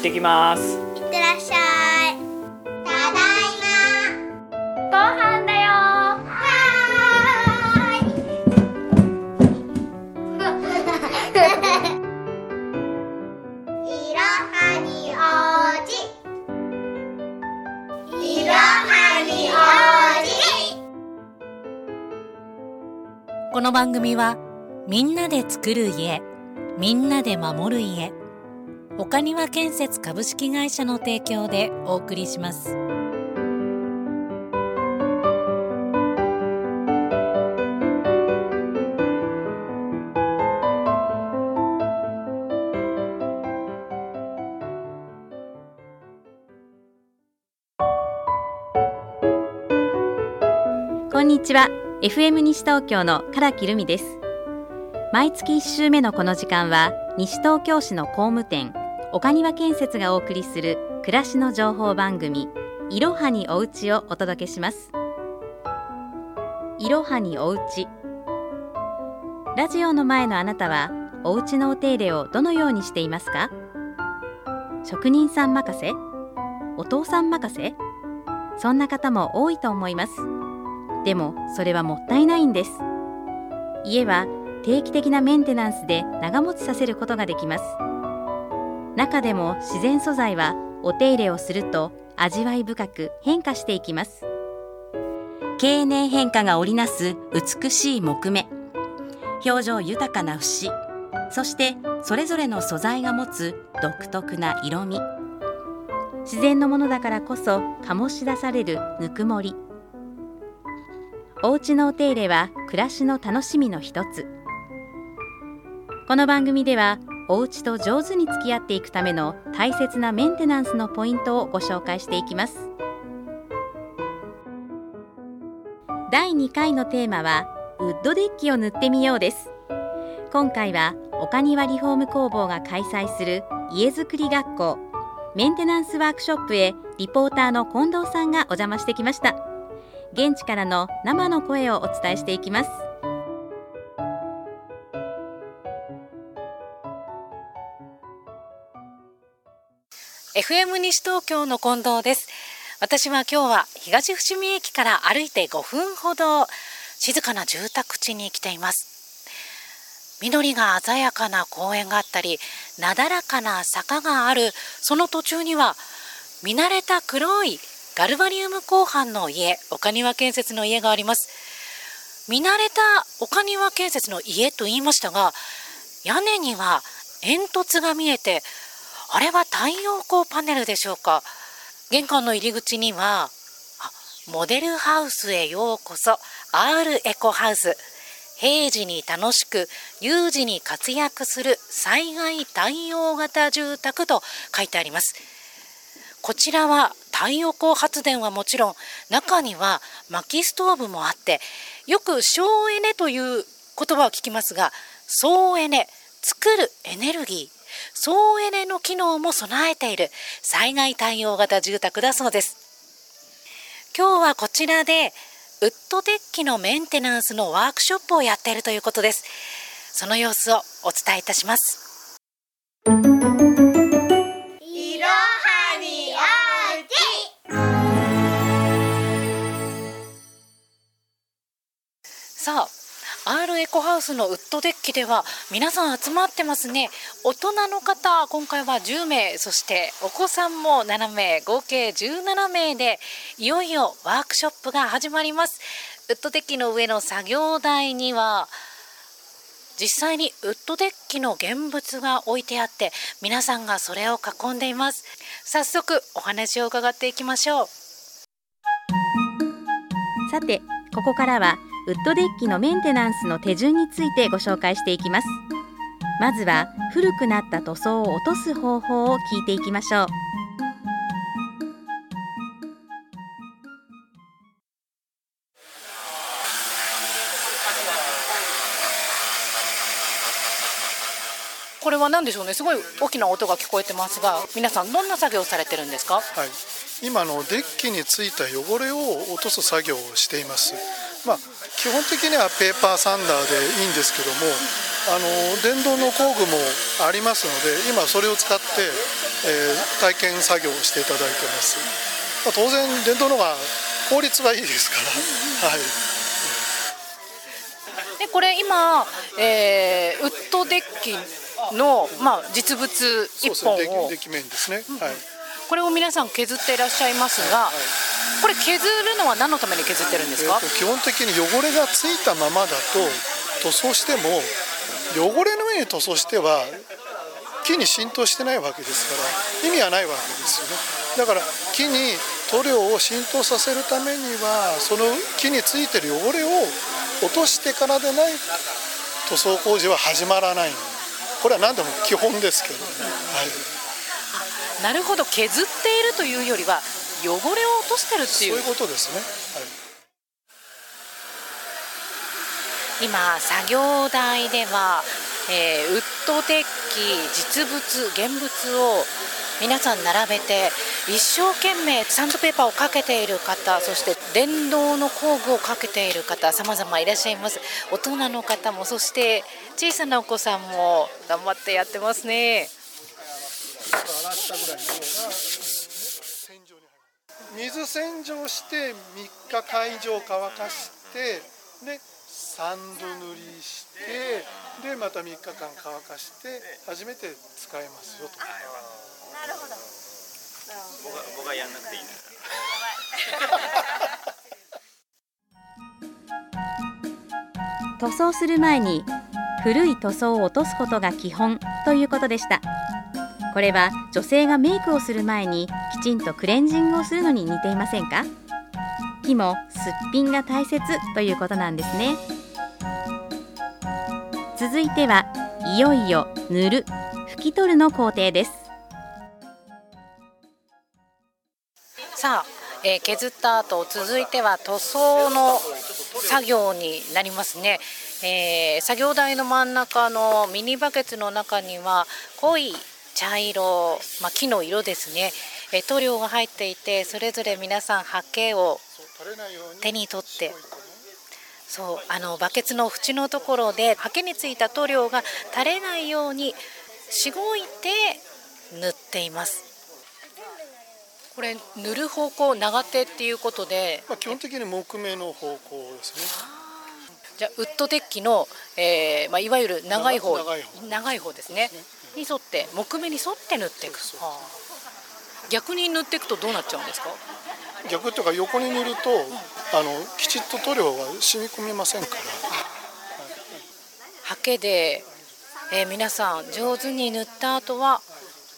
ってきます。いってらっしゃい。ただいご飯だよ。まはーい。いろはにおうじ。いろはにおうじ。この番組はみんなで作る家みんなで守る家岡庭建設株式会社の提供でお送りします。こんにちは。FM 西東京の唐木留美です。毎月1週目のこの時間は西東京市の工務店岡庭建設がお送りする暮らしの情報番組いろはにおうちをお届けします。いろはにおうち。ラジオの前のあなたはお家のお手入れをどのようにしていますか？職人さん任せ？お父さん任せ？そんな方も多いと思います。でもそれはもったいないんです。家は定期的なメンテナンスで長持ちさせることができます。中でも自然素材はお手入れをすると味わい深く変化していきます。経年変化が織りなす美しい木目。表情豊かな節。そしてそれぞれの素材が持つ独特な色味。自然のものだからこそ醸し出されるぬくもり。お家のお手入れは暮らしの楽しみの一つ。この番組ではお家と上手に付き合っていくための大切なメンテナンスのポイントをご紹介していきます。第2回のテーマはウッドデッキを塗ってみようです。今回は岡庭リフォーム工房が開催する家づくり学校メンテナンスワークショップへリポーターの近藤さんがお邪魔してきました。現地からの生の声をお伝えしていきます。FM 西東京の近藤です。私は今日は東伏見駅から歩いて5分ほど静かな住宅地に来ています。緑が鮮やかな公園があったりなだらかな坂があるその途中には見慣れた黒いガルバリウム鋼板の家岡庭建設の家があります。見慣れた岡庭建設の家と言いましたが屋根には煙突が見えてあれは太陽光パネルでしょうか？玄関の入り口にはあモデルハウスへようこそ R エコハウス。平時に楽しく有事に活躍する災害対応型住宅と書いてあります。こちらは太陽光発電はもちろん中には薪ストーブもあってよく省エネという言葉を聞きますが総エネ作るエネルギー総エネの機能も備えている。災害対応型住宅だそうです。今日はこちらでウッドデッキのメンテナンスのワークショップをやっているということです。その様子をお伝えいたします。エコハウスのウッドデッキでは皆さん集まってますね。大人の方今回は10名そしてお子さんも7名合計17名でいよいよワークショップが始まります。ウッドデッキの上の作業台には実際にウッドデッキの現物が置いてあって皆さんがそれを囲んでいます。早速お話を伺っていきましょう。さてここからはウッドデッキのメンテナンスの手順についてご紹介していきます。まずは古くなった塗装を落とす方法を聞いていきましょう。これは何でしょうね。すごい大きな音が聞こえてますが皆さんどんな作業をされてるんですか？はい、今のデッキについた汚れを落とす作業をしています、まあ、基本的にはペーパーサンダーでいいんですけどもあの電動の工具もありますので今それを使って、えー、体験作業をしていただいてます、まあ、当然電動のが効率がいいですから。はい。でこれ今、えー、ウッドデッキの、まあ、実物1本を。デッキ面ですね、はい、これを皆さん削っていらっしゃいますが、はいこれ削るのは何のために削ってるんですか、えー、基本的に汚れがついたままだと塗装しても汚れの上に塗装しては木に浸透してないわけですから意味はないわけですよね。だから木に塗料を浸透させるためにはその木についてる汚れを落としてからでない塗装工事は始まらない。これは何でも基本ですけどね、はい、なるほど。削っているというよりは汚れを落としてるっていう。そういうことですね、はい、今作業台では、えー、ウッドデッキ実物現物を皆さん並べて一生懸命サンドペーパーをかけている方そして電動の工具をかけている方様々いらっしゃいます。大人の方もそして小さなお子さんも頑張ってやってますね水洗浄して3日会場乾かしてで3度塗りしてでまた3日間乾かして初めて使えますよと。なるほど。僕は僕はやんなくていいな。塗装する前に古い塗装を落とすことが基本ということでしたこれは女性がメイクをする前にきちんとクレンジングをするのに似ていませんか？木もすっぴんが大切ということなんですね。続いてはいよいよ塗る拭き取るの工程です。さあ、えー、削った後続いては塗装の作業になりますね、えー、作業台の真ん中のミニバケツの中には濃い茶色、まあ、木の色ですね、え塗料が入っていてそれぞれ皆さんハケを手に取ってそうあのバケツの縁のところでハケについた塗料が垂れないようにしごいて塗っています。これ塗る方向長手っていうことで、まあ、基本的に木目の方向ですね。じゃあウッドデッキの、えーまあ、いわゆる長い方長い方ですねに沿って木目に沿って塗っていく、はあ、逆に塗っていくとどうなっちゃうんですか？逆っていうか横に塗ると、あのきちっと塗料が染み込みませんから、ハケで、えー、皆さん上手に塗った後は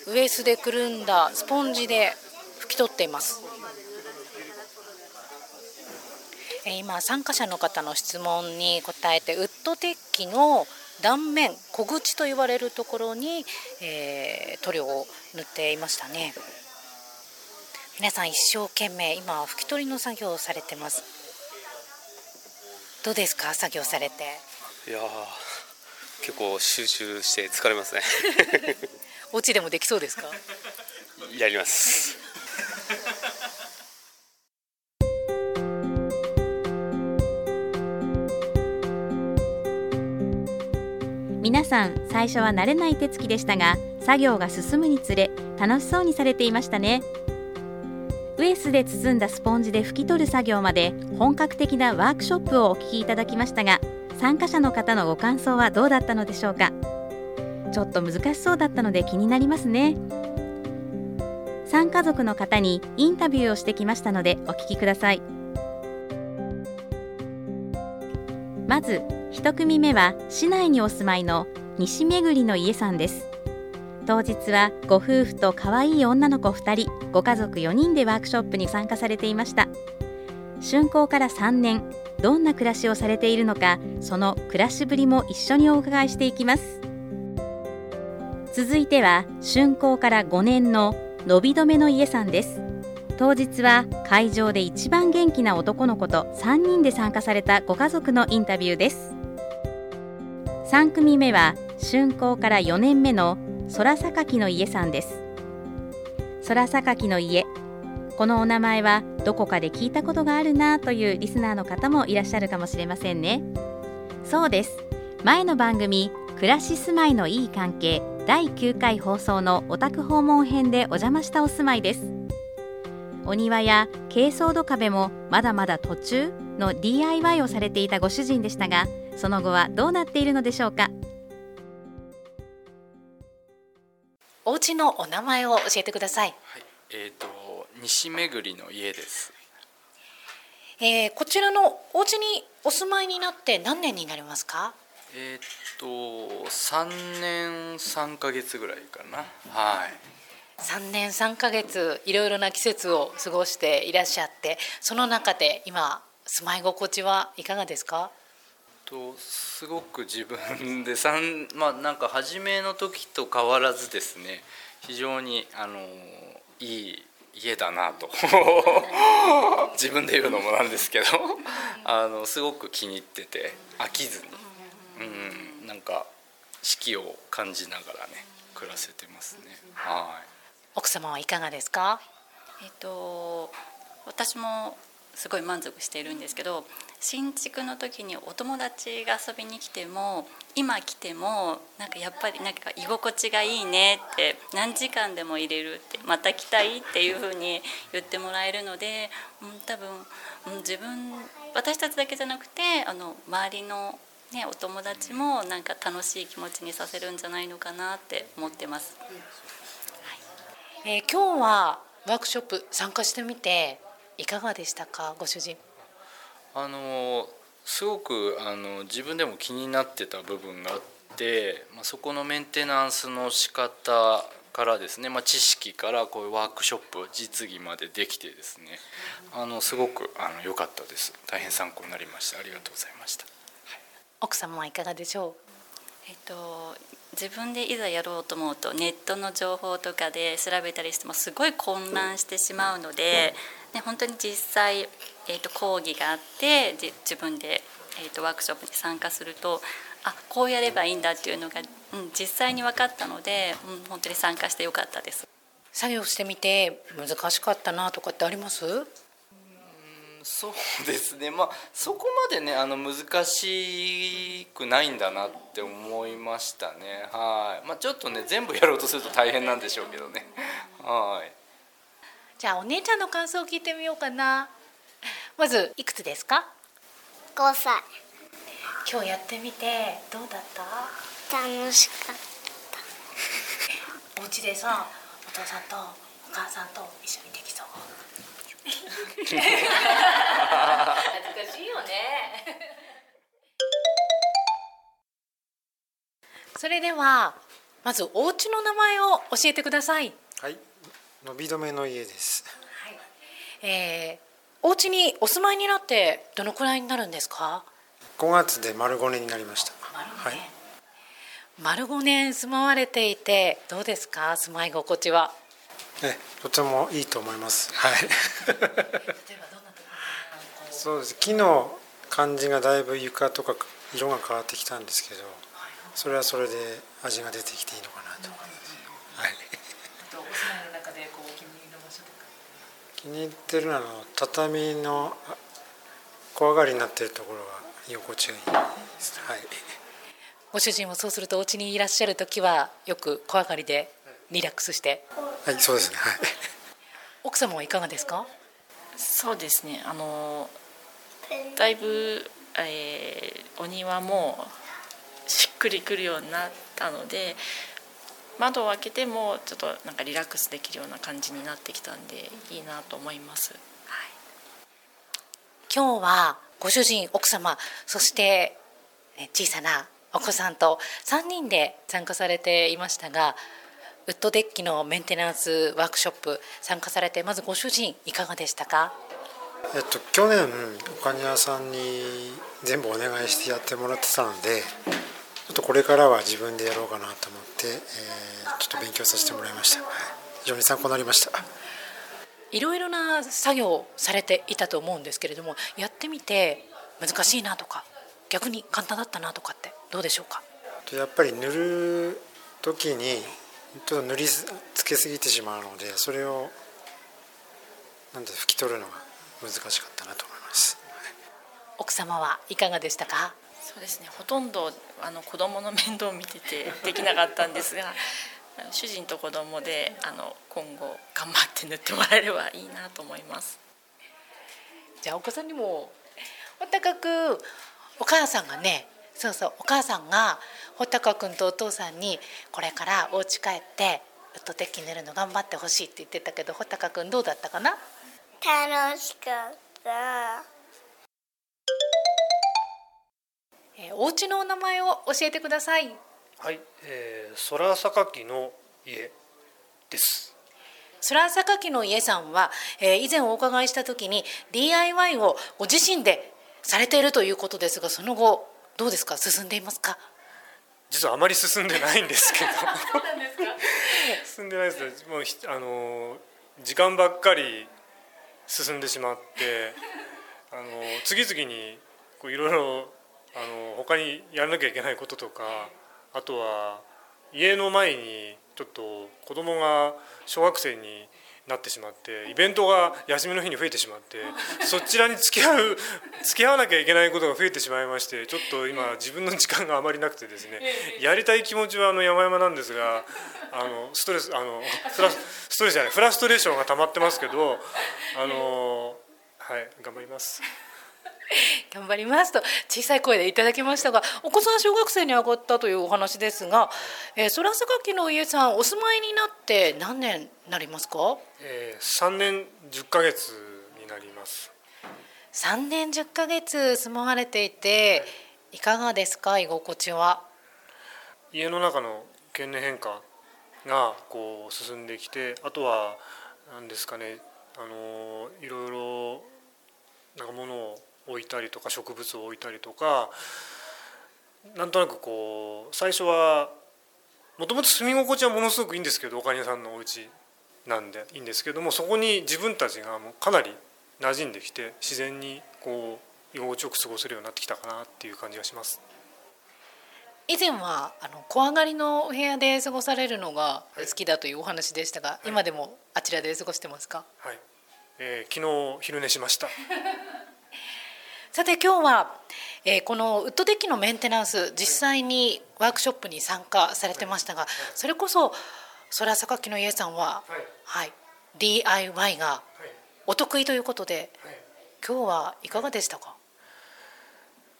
ウエスでくるんだスポンジで拭き取っています。今参加者の方の質問に答えてウッドデッキの断面小口と言われるところに、えー、塗料を塗っていましたね。皆さん一生懸命今拭き取りの作業をされてます。どうですか？作業されて。いや結構集中して疲れますね。お家でもできそうですか？やります皆さん最初は慣れない手つきでしたが作業が進むにつれ楽しそうにされていましたね。ウエスで包んだスポンジで拭き取る作業まで本格的なワークショップをお聞きいただきましたが参加者の方のご感想はどうだったのでしょうか。ちょっと難しそうだったので気になりますね。参加族の方にインタビューをしてきましたのでお聞きください。まず1組目は市内にお住まいの西めぐりの家さんです。当日はご夫婦と可愛い女の子2人ご家族4人でワークショップに参加されていました。竣工から3年どんな暮らしをされているのかその暮らしぶりも一緒にお伺いしていきます。続いては竣工から5年の伸び止めの家さんです。当日は会場で一番元気な男の子と3人で参加されたご家族のインタビューです。3組目は竣工から4年目の空榊の家さんです。空榊の家。このお名前はどこかで聞いたことがあるなというリスナーの方もいらっしゃるかもしれませんね。そうです。前の番組暮らし住まいのいい関係第9回放送のお宅訪問編でお邪魔したお住まいです。お庭や珪藻土壁もまだまだ途中の DIY をされていたご主人でしたがその後はどうなっているのでしょうか？お家のお名前を教えてください、はい、えっ、と西巡りの家です。えーこちらのお家にお住まいになって何年になりますか？えっ、と三年三ヶ月ぐらいかな。はい。3年3ヶ月いろいろな季節を過ごしていらっしゃってその中で今住まい心地はいかがですか？とすごく自分で三 まあなんか初めの時と変わらずですね。非常にあのいい家だなと 自分で言うのもなんですけど あのすごく気に入ってて飽きずに、うん、なんか四季を感じながらね暮らせてますね。はい。奥様はいかがですか？えっと私もすごい満足しているんですけど新築の時にお友達が遊びに来ても今来てもなんかやっぱりなんか居心地がいいねって何時間でも入れるってまた来たいっていう風に言ってもらえるので、うん、多分、うん、自分私たちだけじゃなくてあの周りの、ね、お友達もなんか楽しい気持ちにさせるんじゃないのかなって思ってます。はい。えー今日はワークショップ参加してみていかがでしたか？ご主人。あのすごくあの自分でも気になってた部分があって、まあ、そこのメンテナンスの仕方からですね、まあ、知識からこういうワークショップ実技までできてですねあのすごくあの良かったです。大変参考になりました。ありがとうございました。奥様はいかがでしょえっと、自分でいざやろうと思うとネットの情報とかで調べたりしてもすごい混乱してしまうので、ね、本当に実際、えっと、講義があってじ自分で、えっと、ワークショップに参加するとあこうやればいいんだっていうのが、うん、実際に分かったので、うん、本当に参加してよかったです。う作業してみて難しかったなとかってあります？そうですね。まあそこまでねあの難しくないんだなって思いましたね。はい。まあちょっとね全部やろうとすると大変なんでしょうけどね。はい。じゃあお姉ちゃんの感想を聞いてみようかなまずいくつですか？5歳。今日やってみてどうだった？楽しかっお家でさお父さんとお母さんと一緒にできそう。恥ずかしいよね。それではまずお家の名前を教えてください、はい、伸び止めの家です。えー、お家にお住まいになってどのくらいになるんですか？5月で丸5年になりました。丸五年はい、丸5年住まわれていてどうですか？住まい心地はえ、とてもいいと思います。はい。そうです。木の感じがだいぶ床とか色が変わってきたんですけど、それはそれで味が出てきていいのかなと思います。はい。あとお住まいの中でこうお気に入りの場所とか気に入ってるのはあの畳のあ小上がりになっているところが居心地がいいです。はい。ご主人もそうするとお家にいらっしゃる時はよく小上がりでリラックスしてはい、そうですね。はい。奥様はいかがですか？そうですねあのだいぶ、えーお庭もしっくりくるようになったので窓を開けてもちょっとなんかリラックスできるような感じになってきたんでいいなと思います。はい今日はご主人奥様そしてね小さなお子さんと3人で参加されていましたがウッドデッキのメンテナンスワークショップ参加されてまずご主人いかがでしたか？えっと、去年岡庭さんに全部お願いしてやってもらってたのでちょっとこれからは自分でやろうかなと思って、えーちょっと勉強させてもらいました。非常に参考になりました。いろいろな作業をされていたと思うんですけれどもやってみて難しいなとか逆に簡単だったなとかってどうでしょうか？とやっぱり塗る時にちょっと塗りつけすぎてしまうのでそれをなんて拭き取るのが難しかったなと思います。奥様はいかがでしたか？そうですね。ほとんどあの子供の面倒を見ててできなかったんですが 主人と子供であの今後頑張って塗ってもらえればいいなと思います。じゃあお子さんにもおたかくお母さんがねそうそうお母さんが穂高君とお父さんにこれからお家帰ってウッドデッキ塗るの頑張ってほしいって言ってたけど穂高君どうだったかな？楽しかったえーお家のお名前を教えてくださいはい、えー、空榊の家です。空榊の家さんは、えー以前お伺いした時に DIY をご自身でされているということですがその後どうですか？進んでいますか？実はあまり進んでないんですけど。進んでないですね。もうひあの時間ばっかり進んでしまって、あの次々にこういろいろあの他にやらなきゃいけないこととか、あとは家の前にちょっと子供が小学生になってしまってイベントが休みの日に増えてしまってそちらに付き合う 付き合わなきゃいけないことが増えてしまいましてちょっと今自分の時間があまりなくてですねやりたい気持ちはあの山々なんですがあのストレスあのフラストレスじゃないフラストレーションが溜まってますけどあのはい頑張ります。頑張りますと小さい声でいただきましたがお子さん小学生に上がったというお話ですが、えー、空榊の家さんお住まいになって何年になりますか？えー、3年10ヶ月になります。3年10ヶ月住まわれていてい。かがですか？居心地は？家の中の経年変化がこう進んできてあとは何ですかねあのいろいろなんか物を置いたりとか植物を置いたりとかなんとなくこう最初はもともと住み心地はものすごくいいんですけどおかにさんのお家なんでいいんですけどもそこに自分たちがもうかなり馴染んできて自然にこう居心地よく過ごせるようになってきたかなっていう感じがします。以前はあの小上がりのお部屋で過ごされるのが好きだというお話でしたが、今でもあちらで過ごしてますか？はい、えー昨日昼寝しました。さて今日は、えーこのウッドデッキのメンテナンス実際にワークショップに参加されてましたがそれこそ空榊の家さんは、はい。DIY がお得意ということで、今日はいかがでしたか？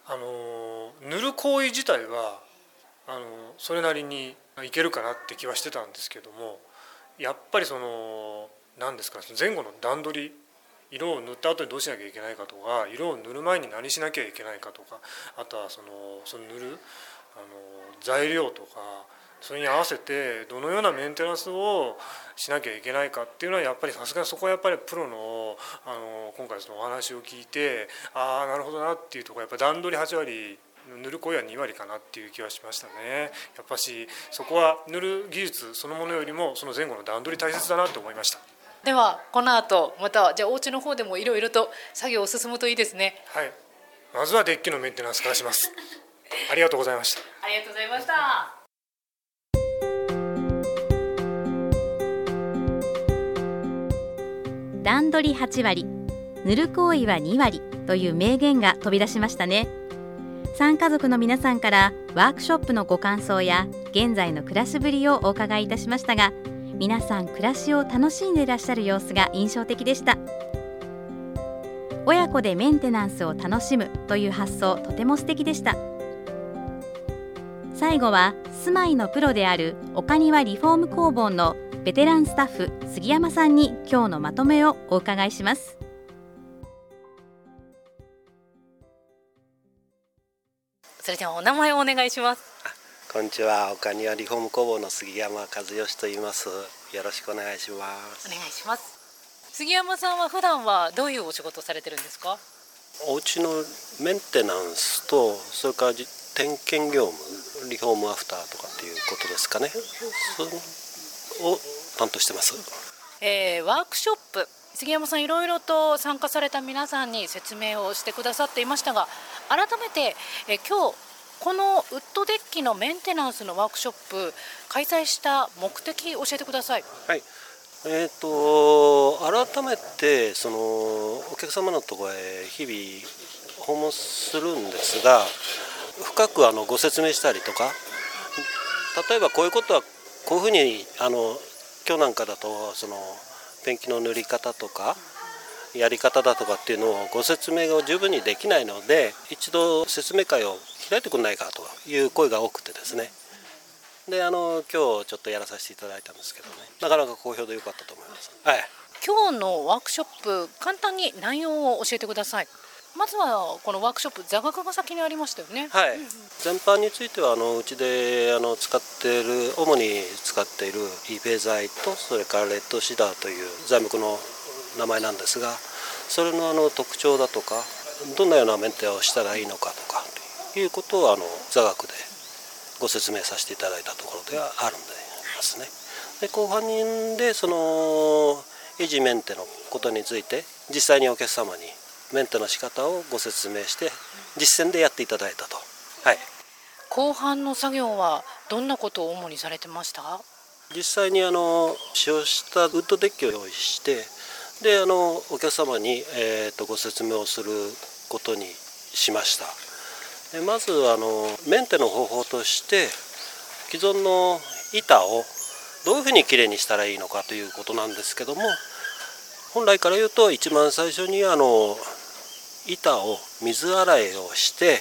あのー塗る行為自体はあのーそれなりにいけるかなって気はしてたんですけどもやっぱりその何ですか前後の段取り色を塗った後にどうしなきゃいけないかとか色を塗る前に何しなきゃいけないかとかあとはそのその塗るあの材料とかそれに合わせてどのようなメンテナンスをしなきゃいけないかっていうのはやっぱりさすがにそこはやっぱりプロのあの今回そのお話を聞いてああなるほどなっていうところやっぱ段取り8割塗る声は2割かなっていう気はしましたね。やっぱしそこは塗る技術そのものよりもその前後の段取り大切だなと思いました。ではこの後またじゃあお家の方でもいろいろと作業を進むといいですね。はい。まずはデッキのメンテナンスからします。ありがとうございました。ありがとうございました。段取り8割塗る行為は2割という名言が飛び出しましたね。参加族の皆さんからワークショップのご感想や現在の暮らしぶりをお伺いいたしましたが皆さん暮らしを楽しんでいらっしゃる様子が印象的でした。親子でメンテナンスを楽しむという発想とても素敵でした。最後は住まいのプロである岡庭リフォーム工房のベテランスタッフ杉山さんに今日のまとめをお伺いします。それではお名前をお願いします。こんにちは、岡庭リフォーム工房の杉山和義と言います。よろしくお願いします。お願いします杉山さんは普段はどういうお仕事をされてるんですか？お家のメンテナンスと、それからじ点検業務、リフォームアフターとかっていうことですかね。そを担当してます。えーワークショップ杉山さんいろいろと参加された皆さんに説明をしてくださっていましたが改めて、えー今日このウッドデッキのメンテナンスのワークショップ開催した目的教えてくださいはい。えー、と改めてそのお客様のところへ日々訪問するんですが深くあのご説明したりとか例えばこういうことはこういうふうにあの今日なんかだとそのペンキの塗り方とかやり方だとかっていうのをご説明が十分にできないので一度説明会を開いてくれないかという声が多くてですね。であの今日ちょっとやらさせていただいたんですけどね。なかなか好評で良かったと思います。はい。今日のワークショップ簡単に内容を教えてください。まずはこのワークショップ座学が先にありましたよね。はい、全般についてはあのうちであの使っている主に使っているイベ材とそれからレッドシダーという材木の名前なんですがそれのあの特徴だとかどんなようなメンテをしたらいいのかとかいうことをあの座学でご説明させていただいたところではあるんですね。で後半でその維持メンテのことについて実際にお客様にメンテの仕方をご説明して実践でやっていただいたと。はい。後半の作業はどんなことを主にされてました？実際にあの使用したウッドデッキを用意してであのお客様に、えー、とご説明をすることにしました。でまずあのメンテの方法として既存の板をどういうふうにきれいにしたらいいのかということなんですけども本来から言うと一番最初にあの板を水洗いをして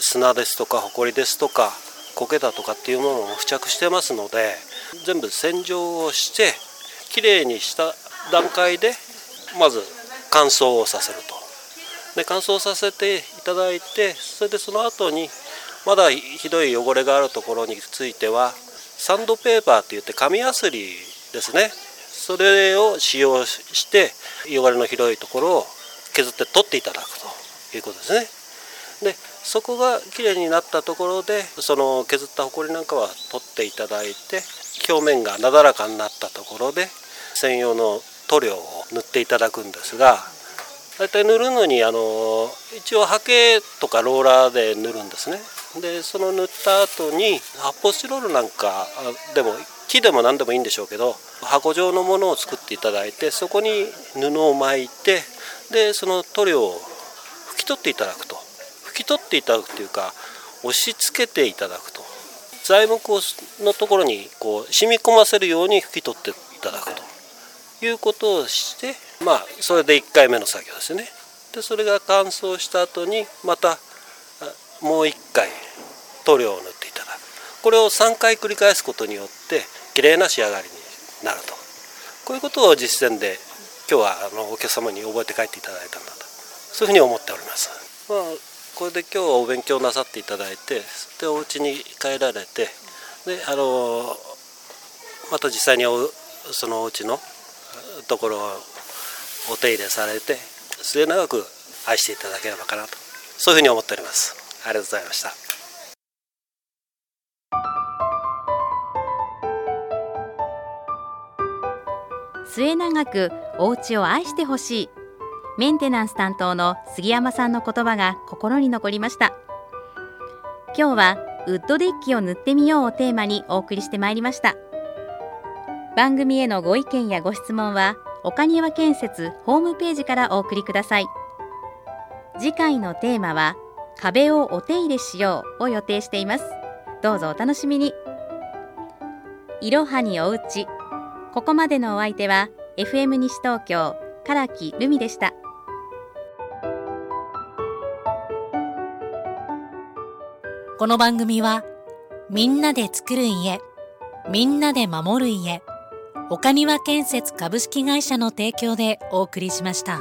砂ですとかほこりですとか苔だとかっていうものも付着してますので全部洗浄をしてきれいにした段階でまず乾燥をさせると。で乾燥させていただいてそれでその後にまだひどい汚れがあるところについてはサンドペーパーっていって紙やすりですね。それを使用して汚れのひどいところを削って取っていただくということですね。でそこがきれいになったところでその削ったほこりなんかは取っていただいて表面がなだらかになったところで専用の塗料を塗っていただくんですが大体塗るのにあの一応ハケとかローラーで塗るんですね。でその塗った後に発泡スチロールなんかでも木でも何でもいいんでしょうけど箱状のものを作っていただいてそこに布を巻いてでその塗料を拭き取っていただくと。拭き取っていただくというか押し付けていただくと。材木のところにこう染み込ませるように拭き取っていただく。いうことをしてまあそれで1回目の作業ですね。でそれが乾燥した後にまたもう1回塗料を塗っていただく。これを3回繰り返すことによって綺麗な仕上がりになると。こういうことを実践で今日はあのお客様に覚えて帰っていただいたんだと。そういうふうに思っております。まあこれで今日はお勉強なさっていただいてでお家に帰られてであのまた実際にそのお家のところをお手入れされて末永く愛していただければかなと。そういうふうに思っております。ありがとうございました。末永くお家を愛してほしい。メンテナンス担当の杉山さんの言葉が心に残りました。今日はウッドデッキを塗ってみようをテーマにお送りしてまいりました。番組へのご意見やご質問は岡庭建設ホームページからお送りください。次回のテーマは壁をお手入れしようを予定しています。どうぞお楽しみに。いろはにおうち。ここまでのお相手は FM 西東京唐木留美でした。この番組はみんなで作る家みんなで守る家。岡庭建設株式会社の提供でお送りしました。